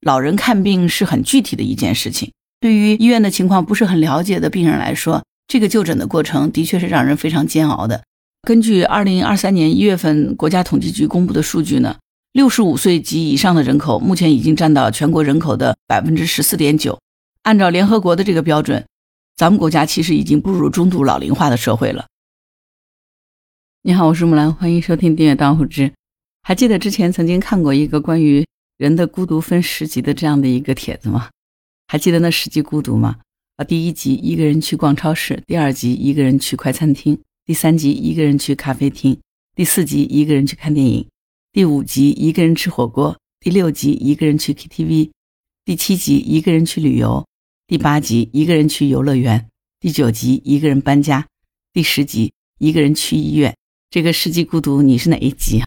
老人看病是很具体的一件事情。对于医院的情况不是很了解的病人来说，这个就诊的过程的确是让人非常煎熬的。根据二零二三年一月份国家统计局公布的数据呢，六十五岁及以上的人口目前已经占到全国人口的百分之十四点九。按照联合国的这个标准，咱们国家其实已经步入中度老龄化的社会了。你好，我是木兰，欢迎收听订阅当护知。还记得之前曾经看过一个关于人的孤独分十级的这样的一个帖子吗？还记得那十级孤独吗？啊，第一集一个人去逛超市，第二集一个人去快餐厅，第三集一个人去咖啡厅，第四集一个人去看电影，第五集一个人吃火锅，第六集一个人去 KTV，第七集一个人去旅游，第八集一个人去游乐园，第九集一个人搬家，第十集一个人去医院。这个十级孤独你是哪一集？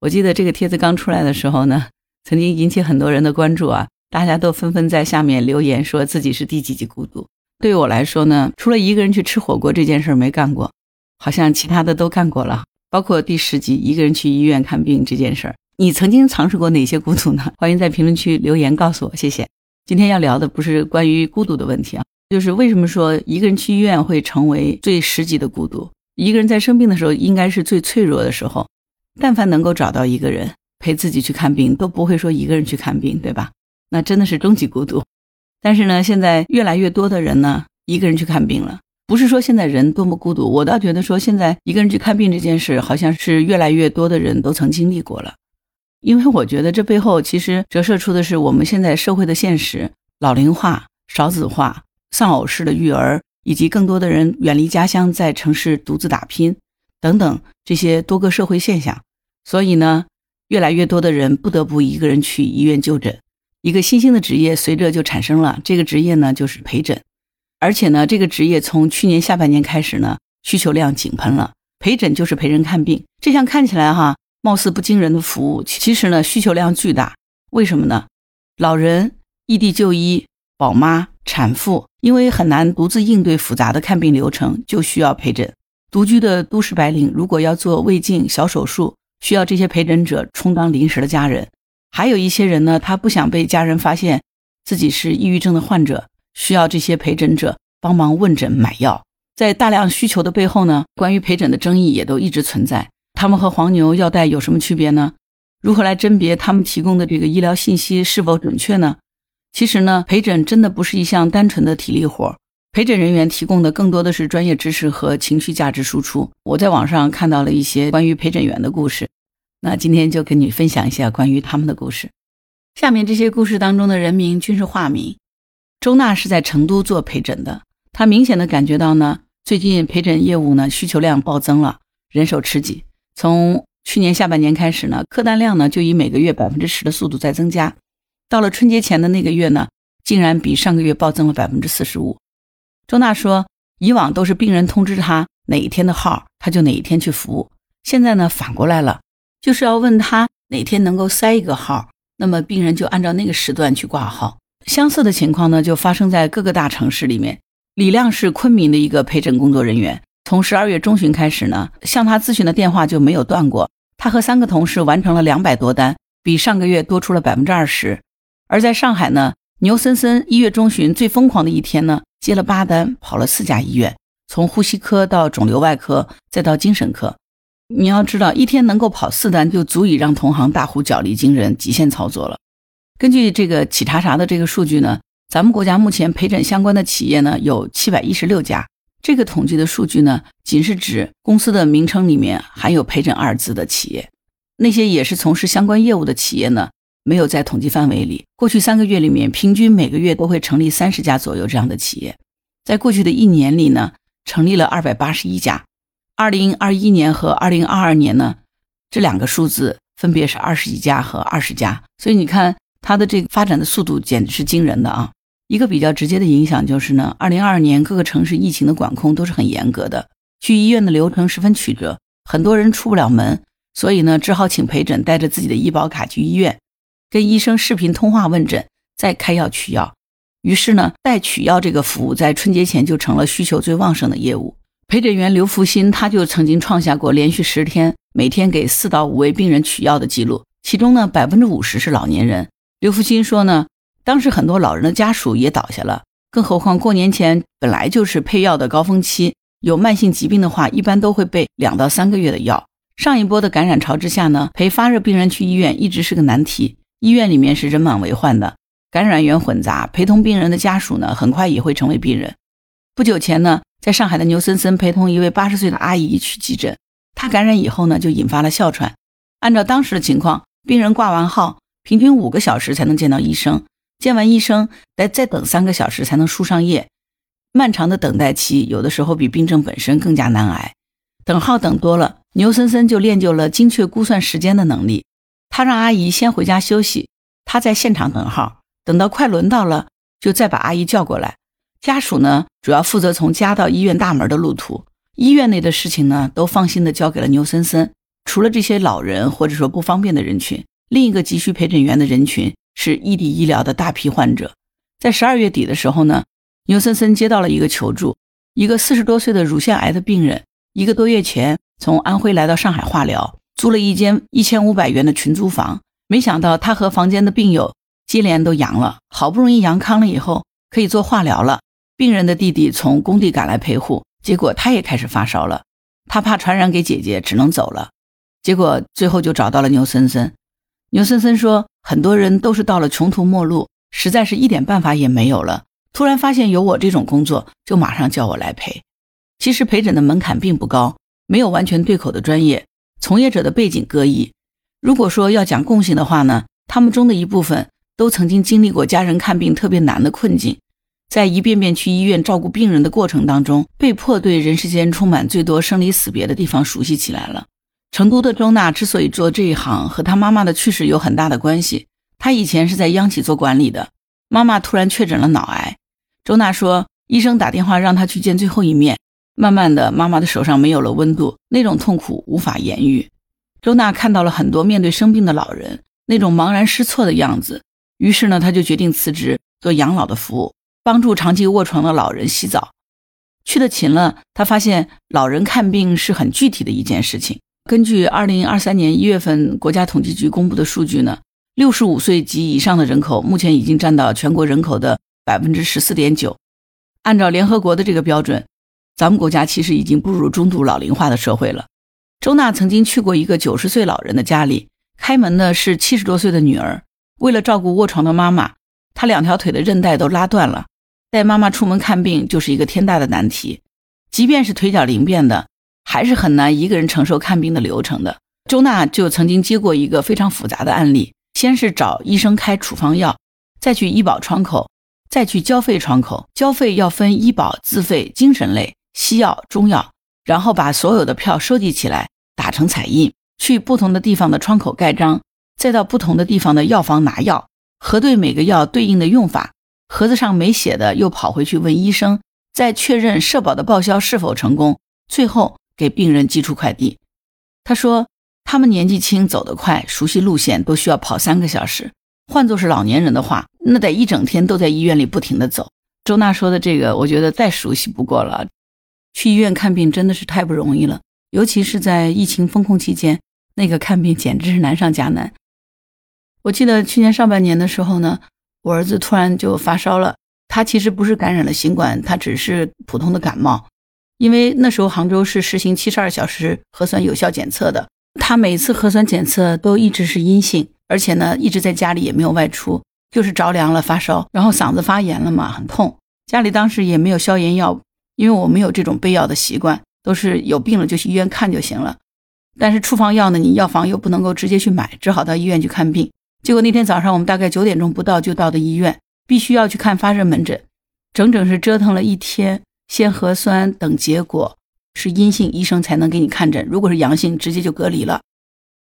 我记得这个帖子刚出来的时候呢，曾经引起很多人的关注啊。大家都纷纷在下面留言，说自己是第几级孤独。对于我来说呢，除了一个人去吃火锅这件事没干过，好像其他的都干过了，包括第十集一个人去医院看病这件事儿。你曾经尝试过哪些孤独呢？欢迎在评论区留言告诉我，谢谢。今天要聊的不是关于孤独的问题啊，就是为什么说一个人去医院会成为最十级的孤独？一个人在生病的时候应该是最脆弱的时候，但凡能够找到一个人陪自己去看病，都不会说一个人去看病，对吧？那真的是终极孤独，但是呢，现在越来越多的人呢，一个人去看病了。不是说现在人多么孤独，我倒觉得说现在一个人去看病这件事，好像是越来越多的人都曾经历过了。因为我觉得这背后其实折射出的是我们现在社会的现实：老龄化、少子化、丧偶式的育儿，以及更多的人远离家乡，在城市独自打拼等等这些多个社会现象。所以呢，越来越多的人不得不一个人去医院就诊。一个新兴的职业随着就产生了，这个职业呢就是陪诊，而且呢，这个职业从去年下半年开始呢，需求量井喷了。陪诊就是陪人看病，这项看起来哈，貌似不惊人的服务，其实呢，需求量巨大。为什么呢？老人异地就医，宝妈、产妇，因为很难独自应对复杂的看病流程，就需要陪诊。独居的都市白领如果要做胃镜、小手术，需要这些陪诊者充当临时的家人。还有一些人呢，他不想被家人发现自己是抑郁症的患者，需要这些陪诊者帮忙问诊买药。在大量需求的背后呢，关于陪诊的争议也都一直存在。他们和黄牛药代有什么区别呢？如何来甄别他们提供的这个医疗信息是否准确呢？其实呢，陪诊真的不是一项单纯的体力活，陪诊人员提供的更多的是专业知识和情绪价值输出。我在网上看到了一些关于陪诊员的故事。那今天就跟你分享一下关于他们的故事。下面这些故事当中的人名均是化名。周娜是在成都做陪诊的，她明显的感觉到呢，最近陪诊业务呢需求量暴增了，人手吃紧。从去年下半年开始呢，客单量呢就以每个月百分之十的速度在增加，到了春节前的那个月呢，竟然比上个月暴增了百分之四十五。周娜说，以往都是病人通知她哪一天的号，她就哪一天去服务，现在呢反过来了。就是要问他哪天能够塞一个号，那么病人就按照那个时段去挂号。相似的情况呢，就发生在各个大城市里面。李亮是昆明的一个陪诊工作人员，从十二月中旬开始呢，向他咨询的电话就没有断过。他和三个同事完成了两百多单，比上个月多出了百分之二十。而在上海呢，牛森森一月中旬最疯狂的一天呢，接了八单，跑了四家医院，从呼吸科到肿瘤外科，再到精神科。你要知道，一天能够跑四单，就足以让同行大呼脚力惊人，极限操作了。根据这个企查查的这个数据呢，咱们国家目前陪诊相关的企业呢有七百一十六家。这个统计的数据呢，仅是指公司的名称里面含有“陪诊”二字的企业，那些也是从事相关业务的企业呢，没有在统计范围里。过去三个月里面，平均每个月都会成立三十家左右这样的企业，在过去的一年里呢，成立了二百八十一家。二零二一年和二零二二年呢，这两个数字分别是二十一家和二十家，所以你看它的这个发展的速度简直是惊人的啊！一个比较直接的影响就是呢，二零二二年各个城市疫情的管控都是很严格的，去医院的流程十分曲折，很多人出不了门，所以呢，只好请陪诊带着自己的医保卡去医院，跟医生视频通话问诊，再开药取药。于是呢，代取药这个服务在春节前就成了需求最旺盛的业务。陪诊员刘福新，他就曾经创下过连续十天每天给四到五位病人取药的记录，其中呢百分之五十是老年人，刘福新说呢，当时很多老人的家属也倒下了，更何况过年前本来就是配药的高峰期，有慢性疾病的话，一般都会备两到三个月的药。上一波的感染潮之下呢，陪发热病人去医院一直是个难题，医院里面是人满为患的，感染源混杂，陪同病人的家属呢，很快也会成为病人。不久前呢，在上海的牛森森陪同一位八十岁的阿姨去急诊，她感染以后呢，就引发了哮喘。按照当时的情况，病人挂完号。平均五个小时才能见到医生，见完医生得再等三个小时才能输上液，漫长的等待期有的时候比病症本身更加难挨。等号等多了，牛森森就练就了精确估算时间的能力。他让阿姨先回家休息，他在现场等号，等到快轮到了，就再把阿姨叫过来。家属呢，主要负责从家到医院大门的路途，医院内的事情呢，都放心的交给了牛森森。除了这些老人或者说不方便的人群。另一个急需陪诊员的人群是异地医疗的大批患者。在十二月底的时候呢，牛森森接到了一个求助，一个四十多岁的乳腺癌的病人，一个多月前从安徽来到上海化疗，租了一间一千五百元的群租房。没想到他和房间的病友接连都阳了，好不容易阳康了以后可以做化疗了。病人的弟弟从工地赶来陪护，结果他也开始发烧了。他怕传染给姐姐，只能走了。结果最后就找到了牛森森。牛森森说：“很多人都是到了穷途末路，实在是一点办法也没有了。突然发现有我这种工作，就马上叫我来陪。其实陪诊的门槛并不高，没有完全对口的专业，从业者的背景各异。如果说要讲共性的话呢，他们中的一部分都曾经经历过家人看病特别难的困境，在一遍遍去医院照顾病人的过程当中，被迫对人世间充满最多生离死别的地方熟悉起来了。”成都的周娜之所以做这一行，和她妈妈的去世有很大的关系。她以前是在央企做管理的，妈妈突然确诊了脑癌。周娜说，医生打电话让她去见最后一面。慢慢的，妈妈的手上没有了温度，那种痛苦无法言喻。周娜看到了很多面对生病的老人那种茫然失措的样子，于是呢，她就决定辞职做养老的服务，帮助长期卧床的老人洗澡。去的勤了，她发现老人看病是很具体的一件事情。根据二零二三年一月份国家统计局公布的数据呢，六十五岁及以上的人口目前已经占到全国人口的百分之十四点九。按照联合国的这个标准，咱们国家其实已经步入中度老龄化的社会了。周娜曾经去过一个九十岁老人的家里，开门的是七十多岁的女儿。为了照顾卧床的妈妈，她两条腿的韧带都拉断了，带妈妈出门看病就是一个天大的难题。即便是腿脚灵便的。还是很难一个人承受看病的流程的。周娜就曾经接过一个非常复杂的案例：先是找医生开处方药，再去医保窗口，再去交费窗口。交费要分医保、自费、精神类、西药、中药，然后把所有的票收集起来，打成彩印，去不同的地方的窗口盖章，再到不同的地方的药房拿药，核对每个药对应的用法。盒子上没写的，又跑回去问医生，再确认社保的报销是否成功。最后。给病人寄出快递，他说他们年纪轻，走得快，熟悉路线都需要跑三个小时。换作是老年人的话，那得一整天都在医院里不停地走。周娜说的这个，我觉得再熟悉不过了。去医院看病真的是太不容易了，尤其是在疫情封控期间，那个看病简直是难上加难。我记得去年上半年的时候呢，我儿子突然就发烧了，他其实不是感染了新冠，他只是普通的感冒。因为那时候杭州是实行七十二小时核酸有效检测的，他每次核酸检测都一直是阴性，而且呢一直在家里也没有外出，就是着凉了发烧，然后嗓子发炎了嘛，很痛。家里当时也没有消炎药，因为我没有这种备药的习惯，都是有病了就去医院看就行了。但是处方药呢，你药房又不能够直接去买，只好到医院去看病。结果那天早上我们大概九点钟不到就到的医院，必须要去看发热门诊，整整是折腾了一天。先核酸等结果是阴性，医生才能给你看诊；如果是阳性，直接就隔离了。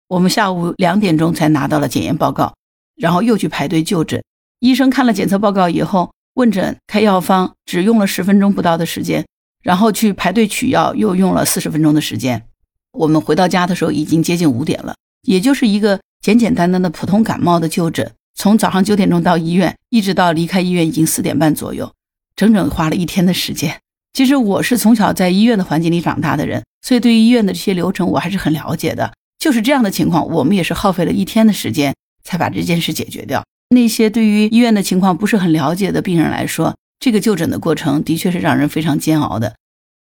我们下午两点钟才拿到了检验报告，然后又去排队就诊。医生看了检测报告以后，问诊开药方，只用了十分钟不到的时间，然后去排队取药又用了四十分钟的时间。我们回到家的时候已经接近五点了，也就是一个简简单单的普通感冒的就诊，从早上九点钟到医院，一直到离开医院已经四点半左右，整整花了一天的时间。其实我是从小在医院的环境里长大的人，所以对于医院的这些流程我还是很了解的。就是这样的情况，我们也是耗费了一天的时间才把这件事解决掉。那些对于医院的情况不是很了解的病人来说，这个就诊的过程的确是让人非常煎熬的。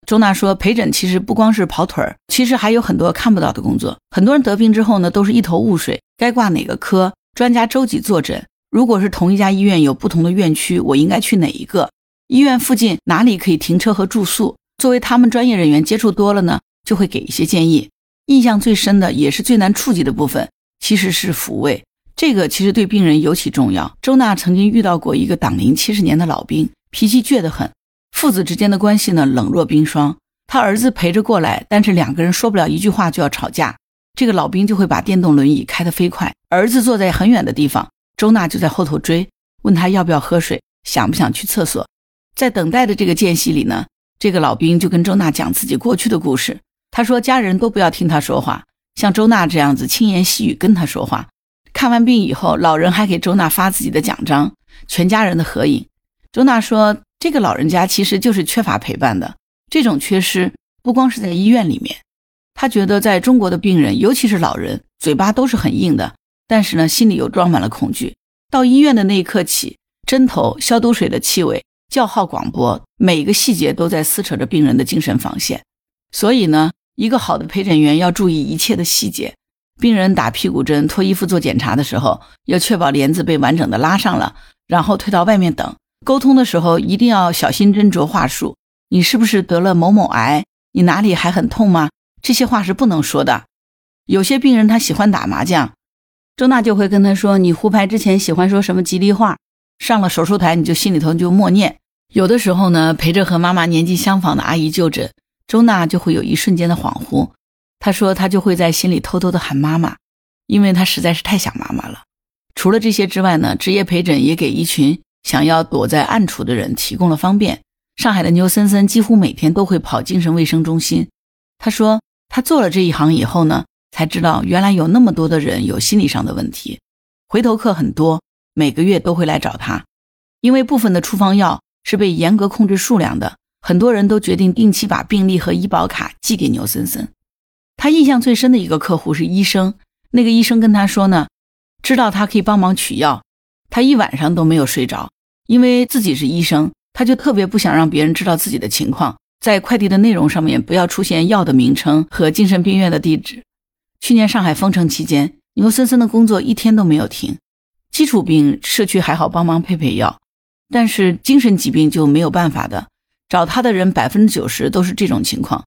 周娜说，陪诊其实不光是跑腿儿，其实还有很多看不到的工作。很多人得病之后呢，都是一头雾水，该挂哪个科？专家周几坐诊？如果是同一家医院有不同的院区，我应该去哪一个？医院附近哪里可以停车和住宿？作为他们专业人员接触多了呢，就会给一些建议。印象最深的也是最难触及的部分，其实是抚慰。这个其实对病人尤其重要。周娜曾经遇到过一个党龄七十年的老兵，脾气倔得很。父子之间的关系呢，冷若冰霜。他儿子陪着过来，但是两个人说不了一句话就要吵架。这个老兵就会把电动轮椅开得飞快，儿子坐在很远的地方，周娜就在后头追，问他要不要喝水，想不想去厕所。在等待的这个间隙里呢，这个老兵就跟周娜讲自己过去的故事。他说家人都不要听他说话，像周娜这样子轻言细语跟他说话。看完病以后，老人还给周娜发自己的奖章，全家人的合影。周娜说。这个老人家其实就是缺乏陪伴的，这种缺失不光是在医院里面，他觉得在中国的病人，尤其是老人，嘴巴都是很硬的，但是呢，心里又装满了恐惧。到医院的那一刻起，针头、消毒水的气味、叫号广播，每一个细节都在撕扯着病人的精神防线。所以呢，一个好的陪诊员要注意一切的细节。病人打屁股针、脱衣服做检查的时候，要确保帘子被完整的拉上了，然后退到外面等。沟通的时候一定要小心斟酌话术。你是不是得了某某癌？你哪里还很痛吗？这些话是不能说的。有些病人他喜欢打麻将，周娜就会跟他说：“你胡牌之前喜欢说什么吉利话？上了手术台你就心里头就默念。”有的时候呢，陪着和妈妈年纪相仿的阿姨就诊，周娜就会有一瞬间的恍惚。他说他就会在心里偷偷的喊妈妈，因为他实在是太想妈妈了。除了这些之外呢，职业陪诊也给一群。想要躲在暗处的人提供了方便。上海的牛森森几乎每天都会跑精神卫生中心。他说，他做了这一行以后呢，才知道原来有那么多的人有心理上的问题，回头客很多，每个月都会来找他。因为部分的处方药是被严格控制数量的，很多人都决定定期把病历和医保卡寄给牛森森。他印象最深的一个客户是医生，那个医生跟他说呢，知道他可以帮忙取药，他一晚上都没有睡着。因为自己是医生，他就特别不想让别人知道自己的情况，在快递的内容上面不要出现药的名称和精神病院的地址。去年上海封城期间，牛森森的工作一天都没有停。基础病社区还好帮忙配配药，但是精神疾病就没有办法的。找他的人百分之九十都是这种情况，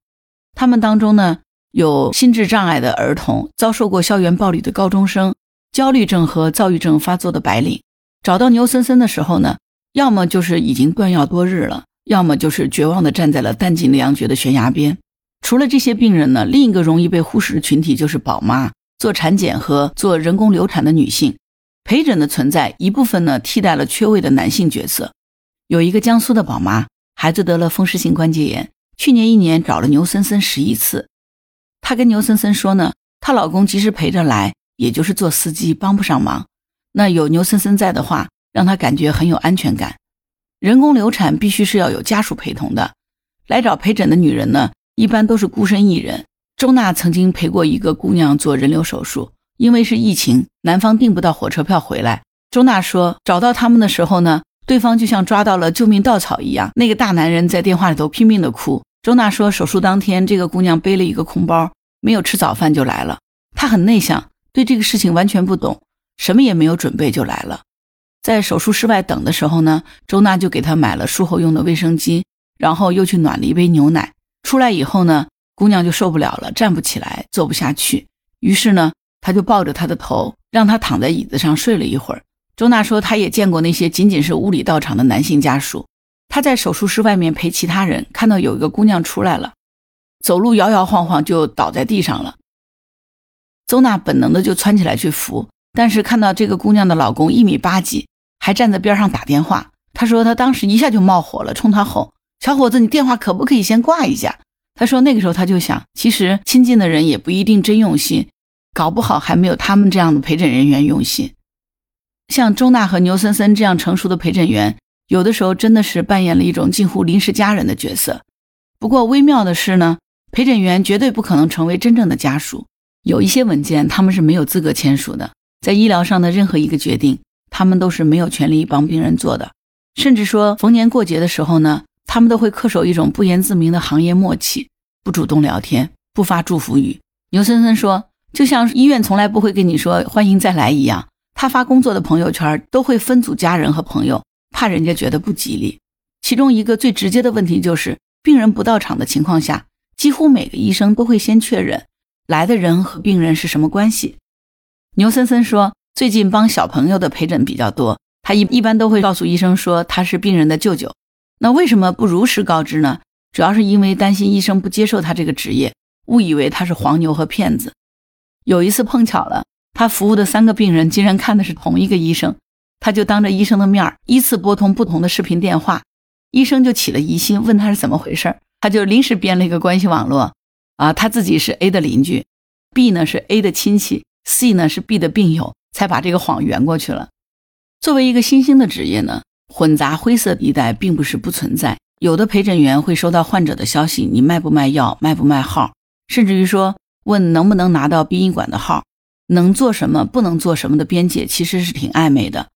他们当中呢有心智障碍的儿童，遭受过校园暴力的高中生，焦虑症和躁郁症发作的白领。找到牛森森的时候呢。要么就是已经断药多日了，要么就是绝望地站在了弹尽粮绝的悬崖边。除了这些病人呢，另一个容易被忽视的群体就是宝妈、做产检和做人工流产的女性。陪诊的存在，一部分呢替代了缺位的男性角色。有一个江苏的宝妈，孩子得了风湿性关节炎，去年一年找了牛森森十一次。她跟牛森森说呢，她老公即使陪着来，也就是做司机，帮不上忙。那有牛森森在的话。让她感觉很有安全感。人工流产必须是要有家属陪同的。来找陪诊的女人呢，一般都是孤身一人。周娜曾经陪过一个姑娘做人流手术，因为是疫情，男方订不到火车票回来。周娜说，找到他们的时候呢，对方就像抓到了救命稻草一样。那个大男人在电话里头拼命的哭。周娜说，手术当天，这个姑娘背了一个空包，没有吃早饭就来了。她很内向，对这个事情完全不懂，什么也没有准备就来了。在手术室外等的时候呢，周娜就给他买了术后用的卫生巾，然后又去暖了一杯牛奶。出来以后呢，姑娘就受不了了，站不起来，坐不下去。于是呢，他就抱着她的头，让她躺在椅子上睡了一会儿。周娜说，她也见过那些仅仅是物理到场的男性家属。她在手术室外面陪其他人，看到有一个姑娘出来了，走路摇摇晃晃就倒在地上了。周娜本能的就窜起来去扶。但是看到这个姑娘的老公一米八几，还站在边上打电话。她说她当时一下就冒火了，冲他吼：“小伙子，你电话可不可以先挂一下？”她说那个时候她就想，其实亲近的人也不一定真用心，搞不好还没有他们这样的陪诊人员用心。像周娜和牛森森这样成熟的陪诊员，有的时候真的是扮演了一种近乎临时家人的角色。不过微妙的是呢，陪诊员绝对不可能成为真正的家属，有一些文件他们是没有资格签署的。在医疗上的任何一个决定，他们都是没有权利帮病人做的。甚至说逢年过节的时候呢，他们都会恪守一种不言自明的行业默契，不主动聊天，不发祝福语。牛森森说，就像医院从来不会跟你说欢迎再来一样，他发工作的朋友圈都会分组家人和朋友，怕人家觉得不吉利。其中一个最直接的问题就是，病人不到场的情况下，几乎每个医生都会先确认来的人和病人是什么关系。牛森森说，最近帮小朋友的陪诊比较多。他一一般都会告诉医生说他是病人的舅舅，那为什么不如实告知呢？主要是因为担心医生不接受他这个职业，误以为他是黄牛和骗子。有一次碰巧了，他服务的三个病人竟然看的是同一个医生，他就当着医生的面依次拨通不同的视频电话，医生就起了疑心，问他是怎么回事他就临时编了一个关系网络，啊，他自己是 A 的邻居，B 呢是 A 的亲戚，C 呢是 B 的病友，才把这个谎圆过去了。作为一个新兴的职业呢，混杂灰色地带并不是不存在。有的陪诊员会收到患者的消息，你卖不卖药，卖不卖号，甚至于说问能不能拿到殡仪馆的号，能做什么，不能做什么的边界其实是挺暧昧的。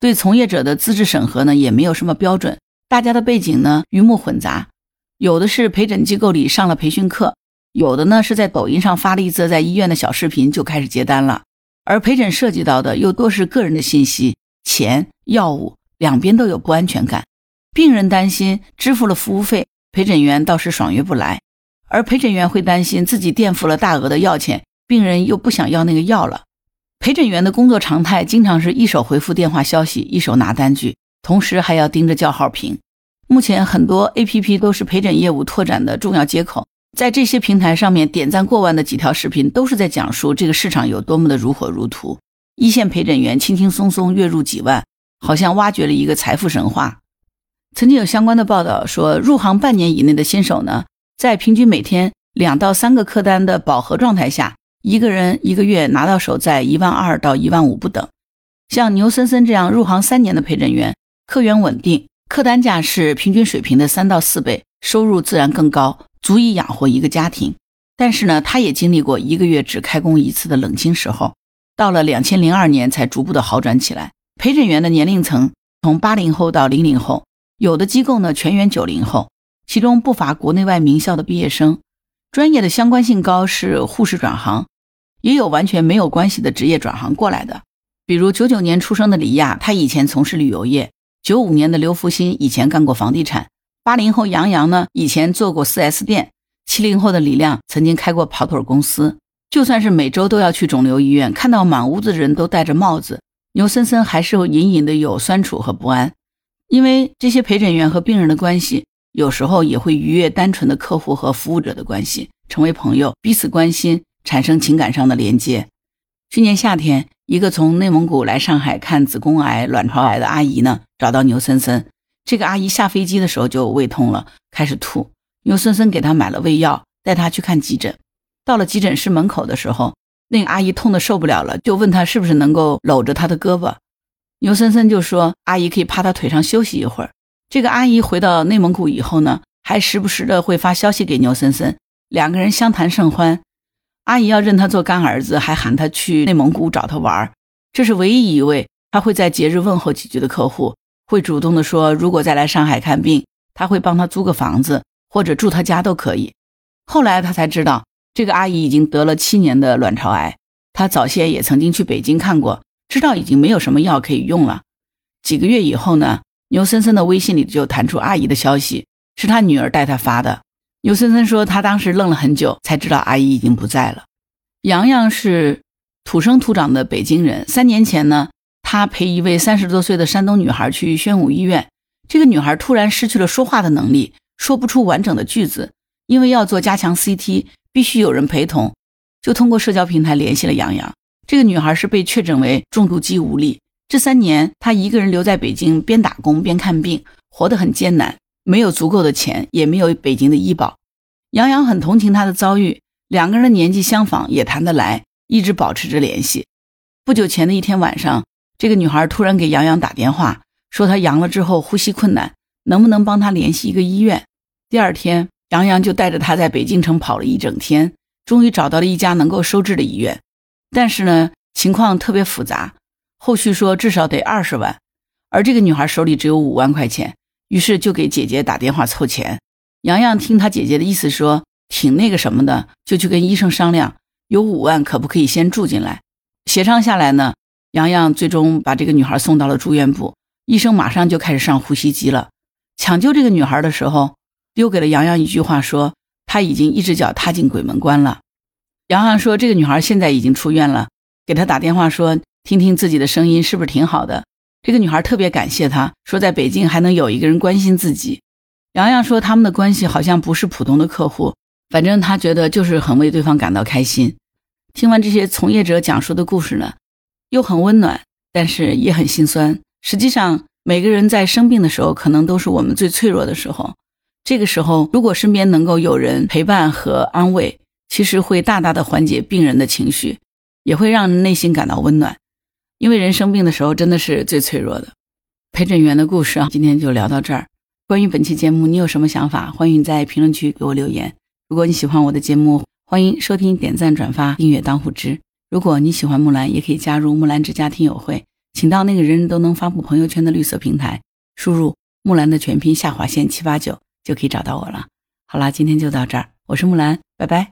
对从业者的资质审核呢，也没有什么标准，大家的背景呢鱼目混杂。有的是陪诊机构里上了培训课，有的呢是在抖音上发了一则在医院的小视频就开始接单了。而陪诊涉及到的又多是个人的信息。钱、药物两边都有不安全感，病人担心支付了服务费，陪诊员倒是爽约不来，而陪诊员会担心自己垫付了大额的药钱，病人又不想要那个药了。陪诊员的工作常态经常是一手回复电话消息，一手拿单据，同时还要盯着叫号屏。目前很多 APP 都是陪诊业务拓展的重要接口，在这些平台上面点赞过万的几条视频，都是在讲述这个市场有多么的如火如荼。一线陪诊员轻轻松松月入几万，好像挖掘了一个财富神话。曾经有相关的报道说，入行半年以内的新手呢，在平均每天两到三个客单的饱和状态下，一个人一个月拿到手在一万二到一万五不等。像牛森森这样入行三年的陪诊员，客源稳定，客单价是平均水平的三到四倍，收入自然更高，足以养活一个家庭。但是呢，他也经历过一个月只开工一次的冷清时候。到了两千零二年才逐步的好转起来。陪诊员的年龄层从八零后到零零后，有的机构呢全员九零后，其中不乏国内外名校的毕业生。专业的相关性高是护士转行，也有完全没有关系的职业转行过来的。比如九九年出生的李亚，他以前从事旅游业；九五年的刘福新以前干过房地产；八零后杨洋呢以前做过四 S 店；七零后的李亮曾经开过跑腿公司。就算是每周都要去肿瘤医院，看到满屋子的人都戴着帽子，牛森森还是隐隐的有酸楚和不安，因为这些陪诊员和病人的关系，有时候也会逾越单纯的客户和服务者的关系，成为朋友，彼此关心，产生情感上的连接。去年夏天，一个从内蒙古来上海看子宫癌、卵巢癌的阿姨呢，找到牛森森。这个阿姨下飞机的时候就胃痛了，开始吐，牛森森给她买了胃药，带她去看急诊。到了急诊室门口的时候，那个阿姨痛得受不了了，就问他是不是能够搂着她的胳膊。牛森森就说：“阿姨可以趴他腿上休息一会儿。”这个阿姨回到内蒙古以后呢，还时不时的会发消息给牛森森，两个人相谈甚欢。阿姨要认他做干儿子，还喊他去内蒙古找他玩儿。这是唯一一位他会在节日问候几句的客户，会主动的说，如果再来上海看病，他会帮他租个房子或者住他家都可以。后来他才知道。这个阿姨已经得了七年的卵巢癌，她早先也曾经去北京看过，知道已经没有什么药可以用了。几个月以后呢，牛森森的微信里就弹出阿姨的消息，是他女儿带他发的。牛森森说，他当时愣了很久，才知道阿姨已经不在了。洋洋是土生土长的北京人，三年前呢，他陪一位三十多岁的山东女孩去宣武医院，这个女孩突然失去了说话的能力，说不出完整的句子，因为要做加强 CT。必须有人陪同，就通过社交平台联系了杨洋。这个女孩是被确诊为重度肌无力，这三年她一个人留在北京，边打工边看病，活得很艰难，没有足够的钱，也没有北京的医保。杨洋很同情她的遭遇，两个人的年纪相仿，也谈得来，一直保持着联系。不久前的一天晚上，这个女孩突然给杨洋打电话，说她阳了之后呼吸困难，能不能帮她联系一个医院？第二天。杨洋就带着她在北京城跑了一整天，终于找到了一家能够收治的医院。但是呢，情况特别复杂。后续说至少得二十万，而这个女孩手里只有五万块钱，于是就给姐姐打电话凑钱。洋洋听他姐姐的意思说挺那个什么的，就去跟医生商量，有五万可不可以先住进来？协商下来呢，洋洋最终把这个女孩送到了住院部，医生马上就开始上呼吸机了。抢救这个女孩的时候，丢给了洋洋一句话说。她已经一只脚踏进鬼门关了。洋洋说：“这个女孩现在已经出院了，给她打电话说，听听自己的声音是不是挺好的。”这个女孩特别感谢他，说在北京还能有一个人关心自己。洋洋说他们的关系好像不是普通的客户，反正他觉得就是很为对方感到开心。听完这些从业者讲述的故事呢，又很温暖，但是也很心酸。实际上，每个人在生病的时候，可能都是我们最脆弱的时候。这个时候，如果身边能够有人陪伴和安慰，其实会大大的缓解病人的情绪，也会让内心感到温暖。因为人生病的时候真的是最脆弱的。陪诊员的故事啊，今天就聊到这儿。关于本期节目，你有什么想法？欢迎在评论区给我留言。如果你喜欢我的节目，欢迎收听、点赞、转发、订阅当户知。如果你喜欢木兰，也可以加入木兰之家听友会，请到那个人人都能发布朋友圈的绿色平台，输入木兰的全拼下划线七八九。就可以找到我了。好啦，今天就到这儿，我是木兰，拜拜。